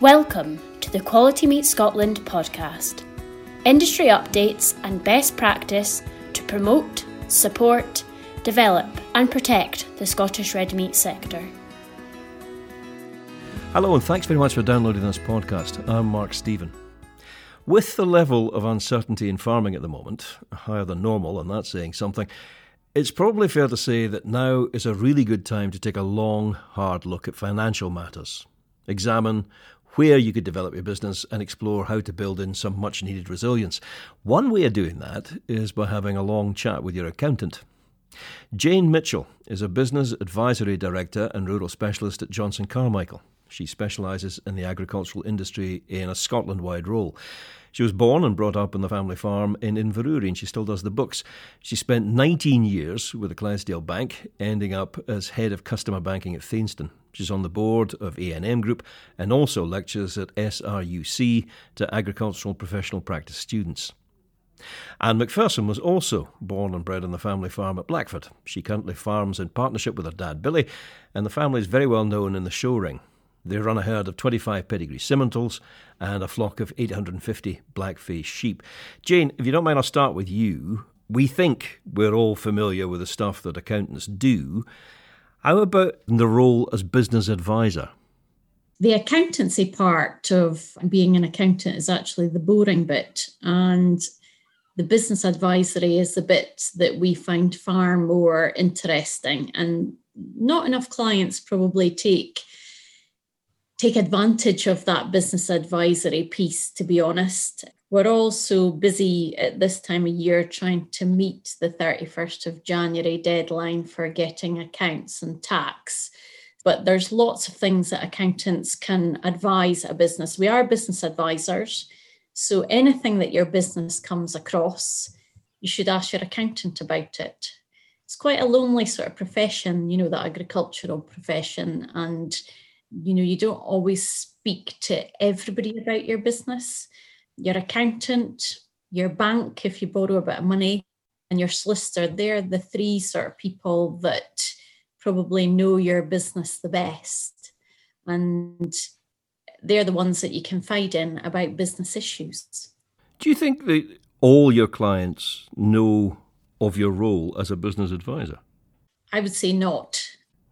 Welcome to the Quality Meat Scotland podcast. Industry updates and best practice to promote, support, develop, and protect the Scottish red meat sector. Hello, and thanks very much for downloading this podcast. I'm Mark Stephen. With the level of uncertainty in farming at the moment, higher than normal, and that's saying something, it's probably fair to say that now is a really good time to take a long, hard look at financial matters. Examine where you could develop your business and explore how to build in some much needed resilience. One way of doing that is by having a long chat with your accountant. Jane Mitchell is a business advisory director and rural specialist at Johnston Carmichael. She specialises in the agricultural industry in a Scotland wide role. She was born and brought up on the family farm in Inverurie, and she still does the books. She spent 19 years with the Clydesdale Bank, ending up as head of customer banking at Thainstone. She's on the board of A&M Group and also lectures at SRUC to agricultural professional practice students. Anne McPherson was also born and bred on the family farm at Blackford. She currently farms in partnership with her dad Billy, and the family is very well known in the show ring. They run a herd of 25 pedigree Simmentals and a flock of 850 black-faced sheep. Jane, if you don't mind, I'll start with you. We think we're all familiar with the stuff that accountants do. How about the role as business advisor? The accountancy part of being an accountant is actually the boring bit, and the business advisory is the bit that we find far more interesting. And not enough clients probably take take advantage of that business advisory piece, to be honest. We're also busy at this time of year trying to meet the 31st of January deadline for getting accounts and tax. But there's lots of things that accountants can advise a business. We are business advisors. So anything that your business comes across, you should ask your accountant about it. It's quite a lonely sort of profession, you know, the agricultural profession. And you know you don't always speak to everybody about your business. Your accountant your bank if you borrow a bit of money and your solicitor they're the three sort of people that probably know your business the best. And they're the ones that you confide in about business issues. Do you think that all your clients know of your role as a business advisor? I would say not.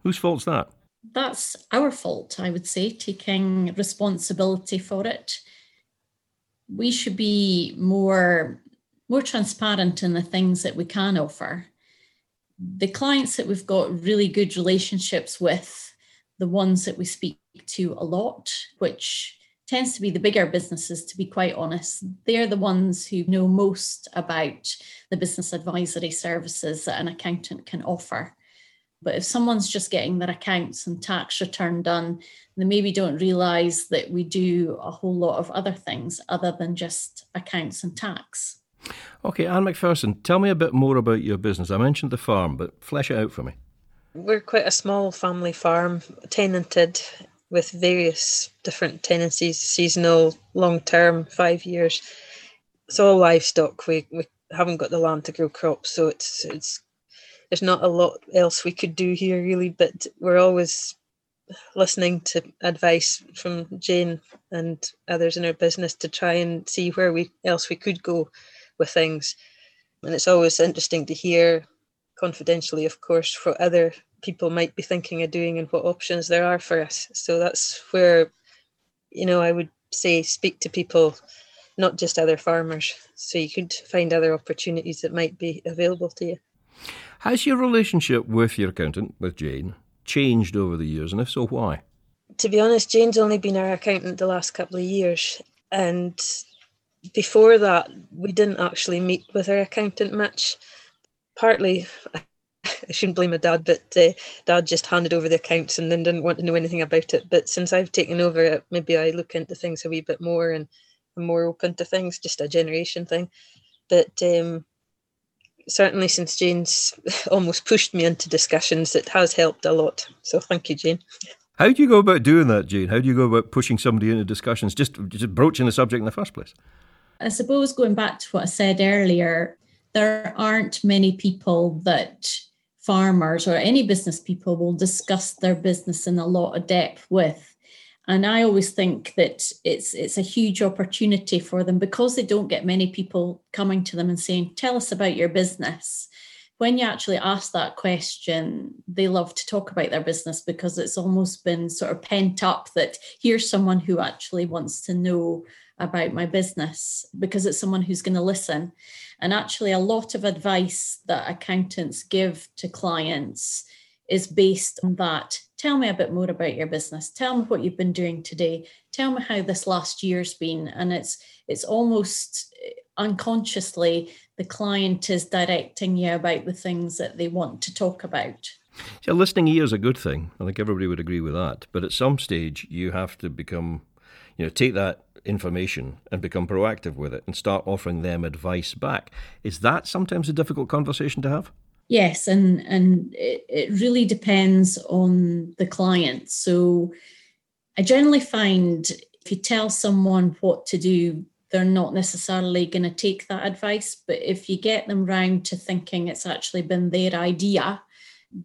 Whose fault's that that's our fault, I would say, taking responsibility for it. We should be more more transparent in the things that we can offer. The clients that we've got really good relationships with, the ones that we speak to a lot, which tends to be the bigger businesses, to be quite honest. They're the ones who know most about the business advisory services that an accountant can offer. But if someone's just getting their accounts and tax return done, they maybe don't realize that we do a whole lot of other things other than just accounts and tax. Okay, Anne McPherson, tell me a bit more about your business. I mentioned the farm, but flesh it out for me. We're quite a small family farm, tenanted with various different tenancies, seasonal, long term, five years. It's all livestock. We, we haven't got the land to grow crops, so it's it's there's not a lot else we could do here really, but we're always listening to advice from Jane and others in our business to try and see where we else we could go with things. And it's always interesting to hear confidentially, of course, what other people might be thinking of doing and what options there are for us. So that's where, you know, I would say speak to people, not just other farmers, so you could find other opportunities that might be available to you. Has your relationship with your accountant, with Jane, changed over the years, and if so, why? To be honest, Jane's only been our accountant the last couple of years, and before that, we didn't actually meet with our accountant much. Partly, I shouldn't blame my dad, but uh, dad just handed over the accounts and then didn't want to know anything about it. But since I've taken over it, maybe I look into things a wee bit more and I'm more open to things, just a generation thing. But um, certainly since Jane's almost pushed me into discussions, it has helped a lot. So thank you, Jane. How do you go about doing that, Jane? How do you go about pushing somebody into discussions, just, just broaching the subject in the first place? I suppose going back to what I said earlier, there aren't many people that farmers or any business people will discuss their business in a lot of depth with. And I always think that it's it's a huge opportunity for them because they don't get many people coming to them and saying, "Tell us about your business." When you actually ask that question, they love to talk about their business because it's almost been sort of pent up that here's someone who actually wants to know about my business because it's someone who's going to listen. And actually, a lot of advice that accountants give to clients is based on that. Tell me a bit more about your business. Tell me what you've been doing today. Tell me how this last year's been. And it's it's almost eh, unconsciously the client is directing you about the things that they want to talk about. Yeah, listening ear is a good thing. I think everybody would agree with that. But at some stage, you have to become, you know, take that information and become proactive with it and start offering them advice back. Is that sometimes a difficult conversation to have? Yes, and and it, it really depends on the client. So I generally find if you tell someone what to do, they're not necessarily going to take that advice. But if you get them round to thinking it's actually been their idea,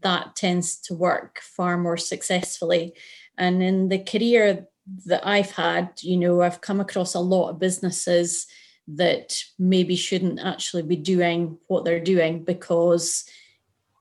that tends to work far more successfully. And in the career that I've had, you know, I've come across a lot of businesses that maybe shouldn't actually be doing what they're doing because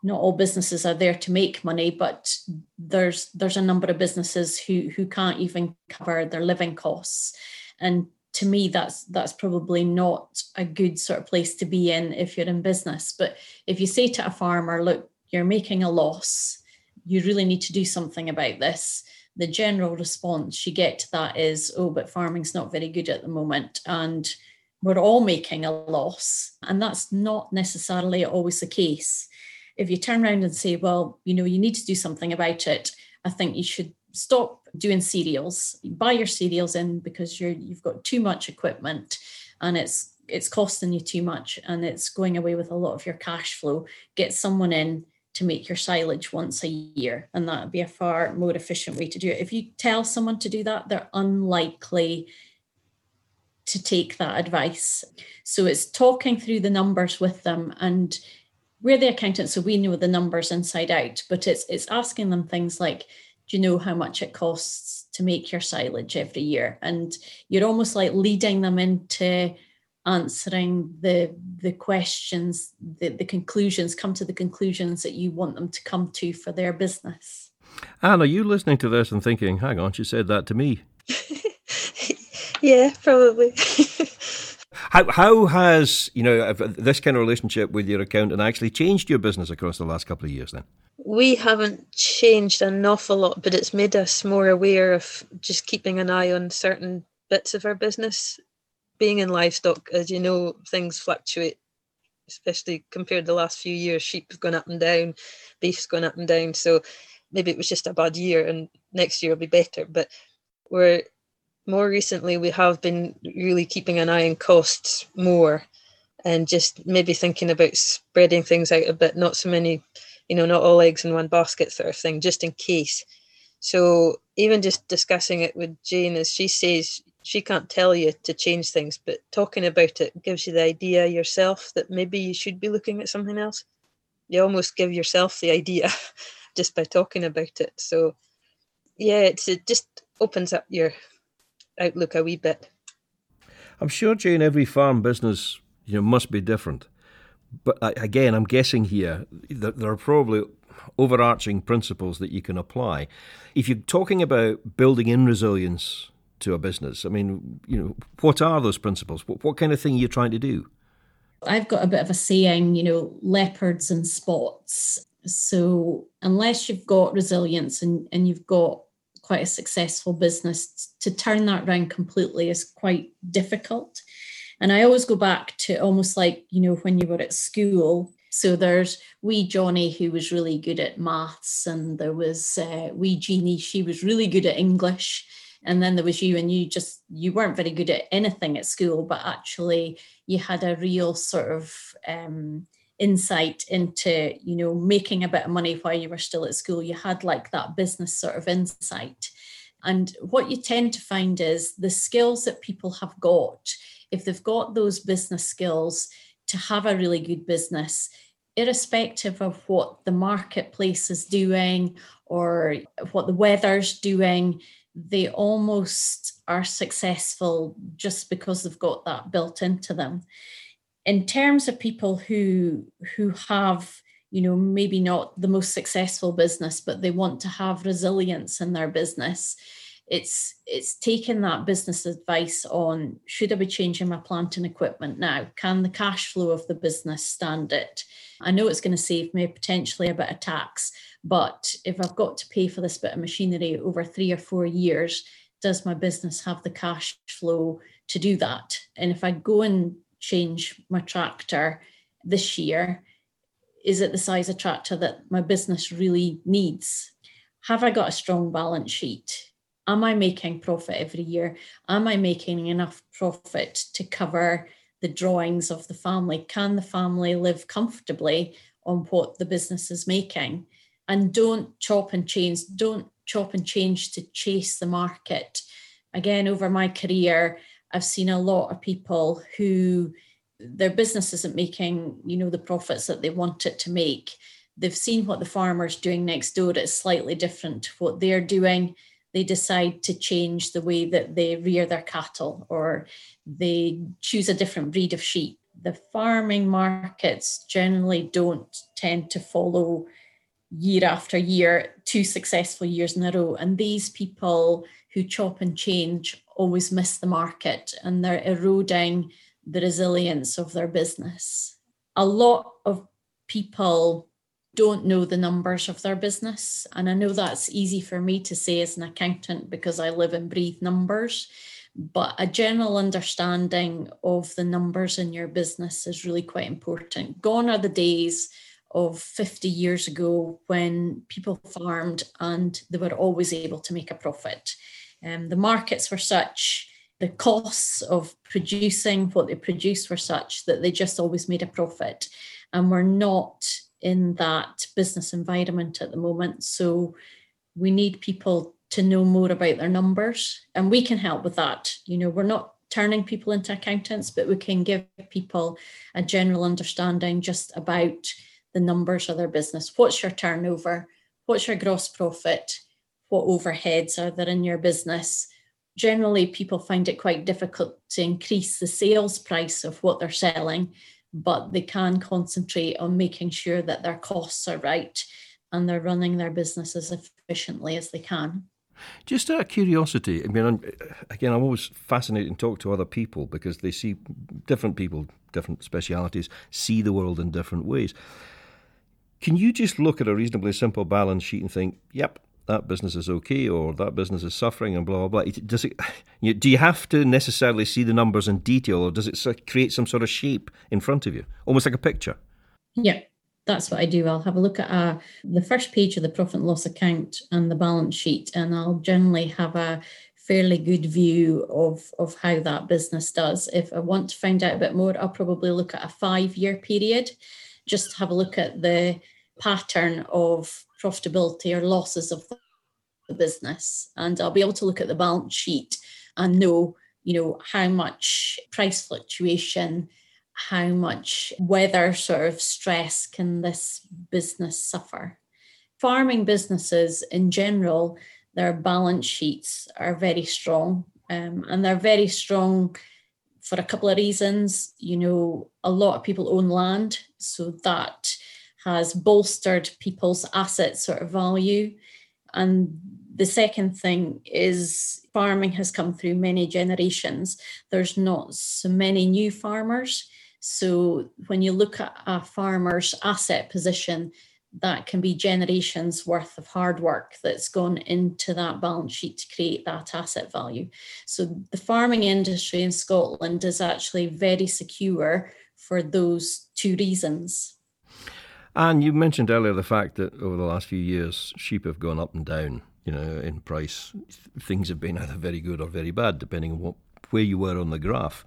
not all businesses are there to make money but there's there's a number of businesses who who can't even cover their living costs. And to me that's that's probably not a good sort of place to be in if you're in business. But if you say to a farmer look you're making a loss. You really need to do something about this the general response you get to that is oh but farming's not very good at the moment. And we're all making a loss. And that's not necessarily always the case. If you turn around and say, well, you know, you need to do something about it, I think you should stop doing cereals, buy your cereals in because you're you've got too much equipment and it's it's costing you too much and it's going away with a lot of your cash flow. Get someone in to make your silage once a year, and that would be a far more efficient way to do it. If you tell someone to do that, they're unlikely to take that advice. So it's talking through the numbers with them and we're the accountants, so we know the numbers inside out, but it's it's asking them things like, do you know how much it costs to make your silage every year? And you're almost like leading them into answering the the questions, the, the conclusions, come to the conclusions that you want them to come to for their business. Anne, are you listening to this and thinking, hang on, she said that to me? Yeah, probably. how how has you know uh, this kind of relationship with your accountant actually changed your business across the last couple of years? Then we haven't changed an awful lot, but it's made us more aware of just keeping an eye on certain bits of our business. Being in livestock, as you know, things fluctuate, especially compared to the last few years. Sheep have gone up and down, beef's gone up and down. So maybe it was just a bad year, and next year will be better. But we're more recently we have been really keeping an eye on costs more and just maybe thinking about spreading things out a bit not so many you know not all eggs in one basket sort of thing just in case. So even just discussing it with jane as she says she can't tell you to change things but talking about it gives you the idea yourself that maybe you should be looking at something else. You almost give yourself the idea just by talking about it. So yeah it's it just opens up your outlook a wee bit. I'm sure, Jane, every farm business you know must be different. But again, I'm guessing here that there are probably overarching principles that you can apply. If you're talking about building in resilience to a business, I mean, you know, what are those principles? What, what kind of thing are you trying to do? I've got a bit of a saying, you know, leopards and spots. So unless you've got resilience and, and you've got quite a successful business to turn that around completely is quite difficult. And i always go back to almost like you know when you were at school. So there's wee johnny who was really good at maths and there was uh, wee jeannie she was really good at english. And then there was you and you just you weren't very good at anything at school but actually you had a real sort of um, insight into you know making a bit of money while you were still at school you had like that business sort of insight and what you tend to find is the skills that people have got if they've got those business skills to have a really good business irrespective of what the marketplace is doing or what the weather's doing they almost are successful just because they've got that built into them. In terms of people who who have, you know, maybe not the most successful business, but they want to have resilience in their business, it's it's taking that business advice on should I be changing my plant and equipment now? Can the cash flow of the business stand it? I know it's going to save me potentially a bit of tax, but if I've got to pay for this bit of machinery over three or four years, does my business have the cash flow to do that? And if I go and change my tractor this year, is it the size of tractor that my business really needs? Have I got a strong balance sheet? am I making profit every year? Am I making enough profit to cover the drawings of the family? Can the family live comfortably on what the business is making? And don't chop and change, don't chop and change to chase the market. Again, over my career, I've seen a lot of people who their business isn't making, you know, the profits that they want it to make. They've seen what the farmer's doing next door. It's slightly different to what they're doing they decide to change the way that they rear their cattle or they choose a different breed of sheep. The farming markets generally don't tend to follow year after year, two successful years in a row. And these people who chop and change always miss the market and they're eroding the resilience of their business. A lot of people don't know the numbers of their business. And I know that's easy for me to say as an accountant because I live and breathe numbers. But a general understanding of the numbers in your business is really quite important. Gone are the days of 50 years ago when people farmed and they were always able to make a profit. Um, the markets were such, the costs of producing what they produced were such that they just always made a profit. And we're not in that business environment at the moment. So we need people to know more about their numbers, and we can help with that. You know, we're not turning people into accountants, but we can give people a general understanding just about the numbers of their business. What's your turnover? What's your gross profit? What overheads are there in your business? Generally, people find it quite difficult to increase the sales price of what they're selling but they can concentrate on making sure that their costs are right and they're running their business as efficiently as they can. Just out of curiosity, I mean, again, I'm always fascinated and talk to other people because they see different people, different specialities, see the world in different ways. Can you just look at a reasonably simple balance sheet and think, yep, that business is okay or that business is suffering and blah blah blah. Does it? Do you have to necessarily see the numbers in detail, or does it create some sort of shape in front of you, almost like a picture? Yeah, that's what I do. I'll have a look at uh, the first page of the profit and loss account and the balance sheet, and I'll generally have a fairly good view of of how that business does. If I want to find out a bit more, I'll probably look at a five year period, just have a look at the pattern of profitability or losses of the business. And I'll be able to look at the balance sheet and know, you know, how much price fluctuation, how much weather sort of stress can this business suffer. Farming businesses in general, their balance sheets are very strong. Um, and they're very strong for a couple of reasons. You know, a lot of people own land, so that has bolstered people's asset sort of value. And the second thing is farming has come through many generations. There's not so many new farmers. So when you look at a farmer's asset position, that can be generations worth of hard work that's gone into that balance sheet to create that asset value. So the farming industry in Scotland is actually very secure for those two reasons. And you mentioned earlier the fact that over the last few years, sheep have gone up and down. You know, in price, things have been either very good or very bad, depending on what, where you were on the graph.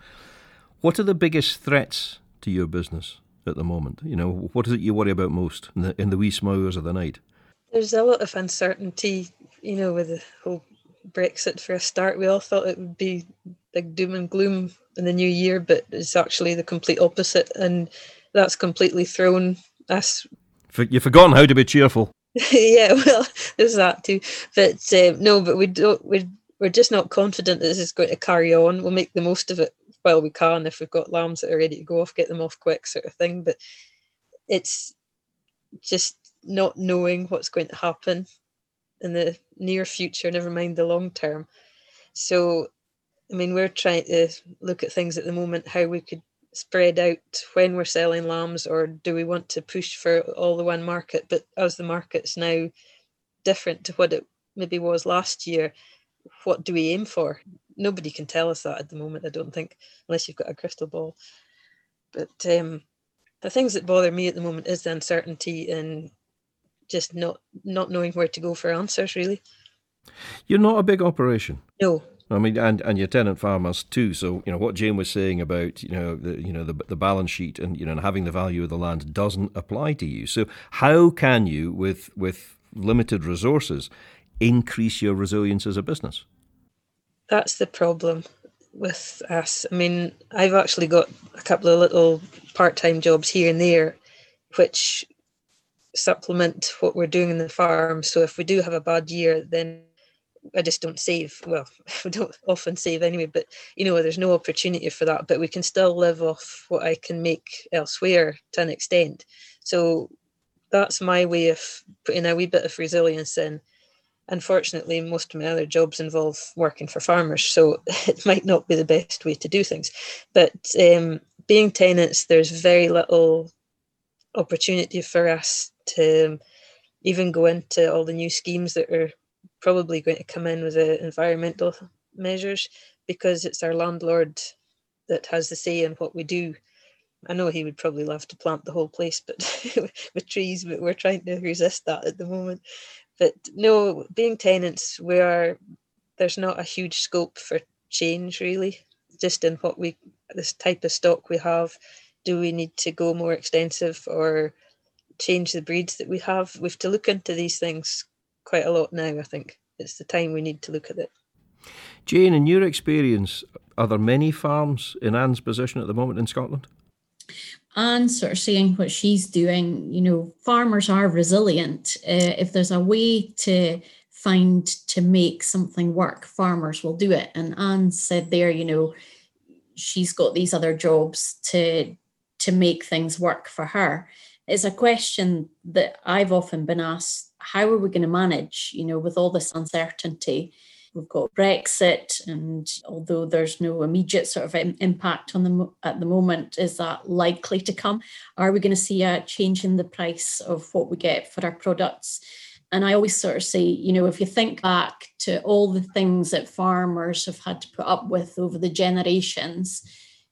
What are the biggest threats to your business at the moment? You know, what is it you worry about most in the in the wee small hours of the night? There's a lot of uncertainty. You know, with the whole Brexit for a start, we all thought it would be big doom and gloom in the new year, but it's actually the complete opposite, and that's completely thrown us. You've forgotten how to be cheerful. yeah, well, there's that too. But uh, no, but we don't. We're we're just not confident that this is going to carry on. We'll make the most of it while we can. If we've got lambs that are ready to go off, get them off quick, sort of thing. But it's just not knowing what's going to happen in the near future. Never mind the long term. So, I mean, we're trying to look at things at the moment how we could spread out when we're selling lambs or do we want to push for all the one market? But as the market's now different to what it maybe was last year what do we aim for? Nobody can tell us that at the moment i don't think unless you've got a crystal ball. But um, the things that bother me at the moment is the uncertainty and just not not knowing where to go for answers really. You're not a big operation? No I mean, and, and your tenant farmers too. So you know what Jane was saying about you know the you know the the balance sheet and you know having the value of the land doesn't apply to you. So how can you, with with limited resources, increase your resilience as a business? That's the problem with us. I mean, I've actually got a couple of little part time jobs here and there, which supplement what we're doing in the farm. So if we do have a bad year, then I just don't save. Well, we don't often save anyway, but you know, there's no opportunity for that. But we can still live off what I can make elsewhere to an extent. So that's my way of putting a wee bit of resilience in. Unfortunately, most of my other jobs involve working for farmers, so it might not be the best way to do things. But um, being tenants, there's very little opportunity for us to even go into all the new schemes that are probably going to come in with the environmental measures because it's our landlord that has the say in what we do. I know he would probably love to plant the whole place, but with trees, but we're trying to resist that at the moment. But no, being tenants, we are there's not a huge scope for change really. Just in what we this type of stock we have, do we need to go more extensive or change the breeds that we have? We've to look into these things quite a lot now. I think it's the time we need to look at it. Jane, in your experience, are there many farms in Anne's position at the moment in Scotland? And sort of seeing what she's doing, you know, farmers are resilient. Uh, if there's a way to find to make something work, farmers will do it. And Anne said there, you know, she's got these other jobs to to make things work for her. It's a question that I've often been asked how are we going to manage, you know, with all this uncertainty? We've got Brexit, and although there's no immediate sort of impact on them at the moment, is that likely to come? Are we going to see a change in the price of what we get for our products? And I always sort of say, you know, if you think back to all the things that farmers have had to put up with over the generations,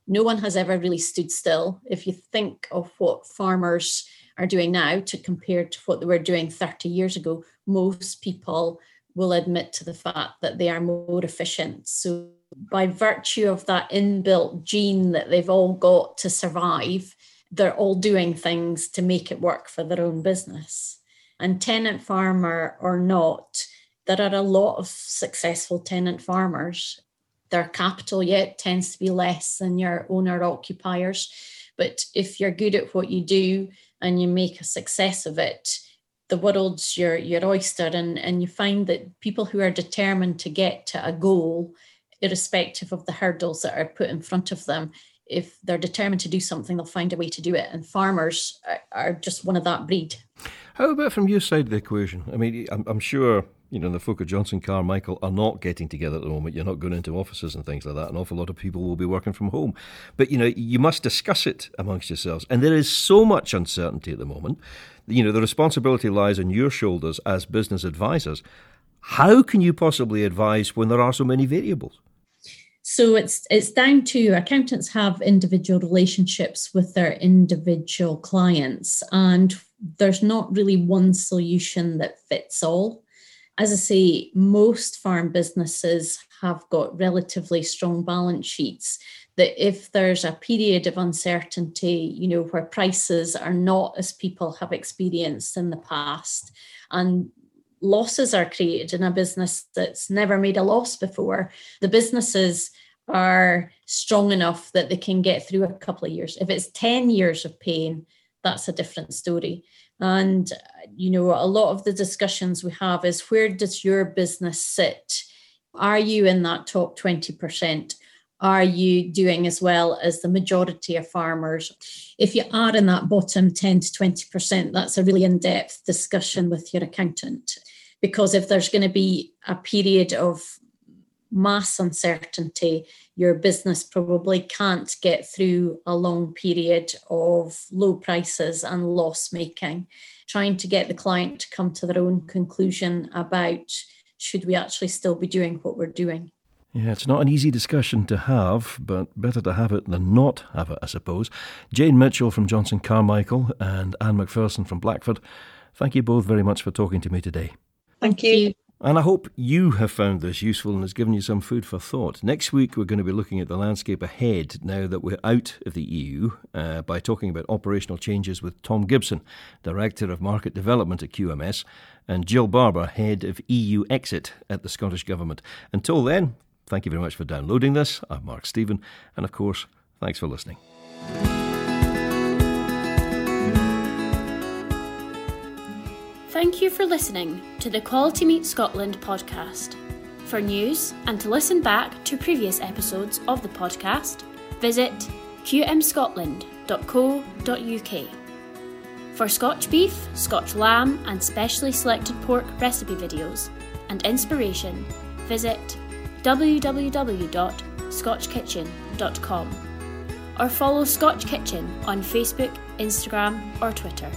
no one has ever really stood still. If you think of what farmers are doing now to compare to what they were doing 30 years ago, most people will admit to the fact that they are more efficient. So, by virtue of that inbuilt gene that they've all got to survive, they're all doing things to make it work for their own business. And tenant farmer or not, there are a lot of successful tenant farmers. Their capital yet tends to be less than your owner occupiers. But if you're good at what you do and you make a success of it, the world's your your oyster and, and you find that people who are determined to get to a goal, irrespective of the hurdles that are put in front of them, if they're determined to do something, they'll find a way to do it. And farmers are, are just one of that breed. How about from your side of the equation? I mean, I'm, I'm sure you know, the folk at Johnston Carmichael are not getting together at the moment. You're not going into offices and things like that. An awful lot of people will be working from home. But, you know, you must discuss it amongst yourselves. And there is so much uncertainty at the moment. You know, the responsibility lies on your shoulders as business advisors. How can you possibly advise when there are so many variables? So it's it's down to accountants have individual relationships with their individual clients and there's not really one solution that fits all as I say, most farm businesses have got relatively strong balance sheets. That if there's a period of uncertainty, you know, where prices are not as people have experienced in the past, and losses are created in a business that's never made a loss before, the businesses are strong enough that they can get through a couple of years. If it's 10 years of pain, that's a different story. And, you know, a lot of the discussions we have is where does your business sit? Are you in that top 20%? Are you doing as well as the majority of farmers? If you are in that bottom 10 to 20%, that's a really in depth discussion with your accountant. Because if there's going to be a period of mass uncertainty, your business probably can't get through a long period of low prices and loss making. Trying to get the client to come to their own conclusion about should we actually still be doing what we're doing. Yeah, it's not an easy discussion to have, but better to have it than not have it, I suppose. Jane Mitchell from Johnston Carmichael and Anne McPherson from Blackford, thank you both very much for talking to me today. Thank you. And I hope you have found this useful and has given you some food for thought. Next week, we're going to be looking at the landscape ahead now that we're out of the EU uh, by talking about operational changes with Tom Gibson, Director of Market Development at QMS, and Jill Barber, Head of EU Exit at the Scottish Government. Until then, thank you very much for downloading this. I'm Mark Stephen, and of course, thanks for listening. Thank you for listening to the Quality Meat Scotland podcast. For news and to listen back to previous episodes of the podcast, visit qmscotland.co.uk. For Scotch beef, Scotch lamb, and specially selected pork recipe videos and inspiration, visit www.scotchkitchen.com or follow Scotch Kitchen on Facebook, Instagram, or Twitter.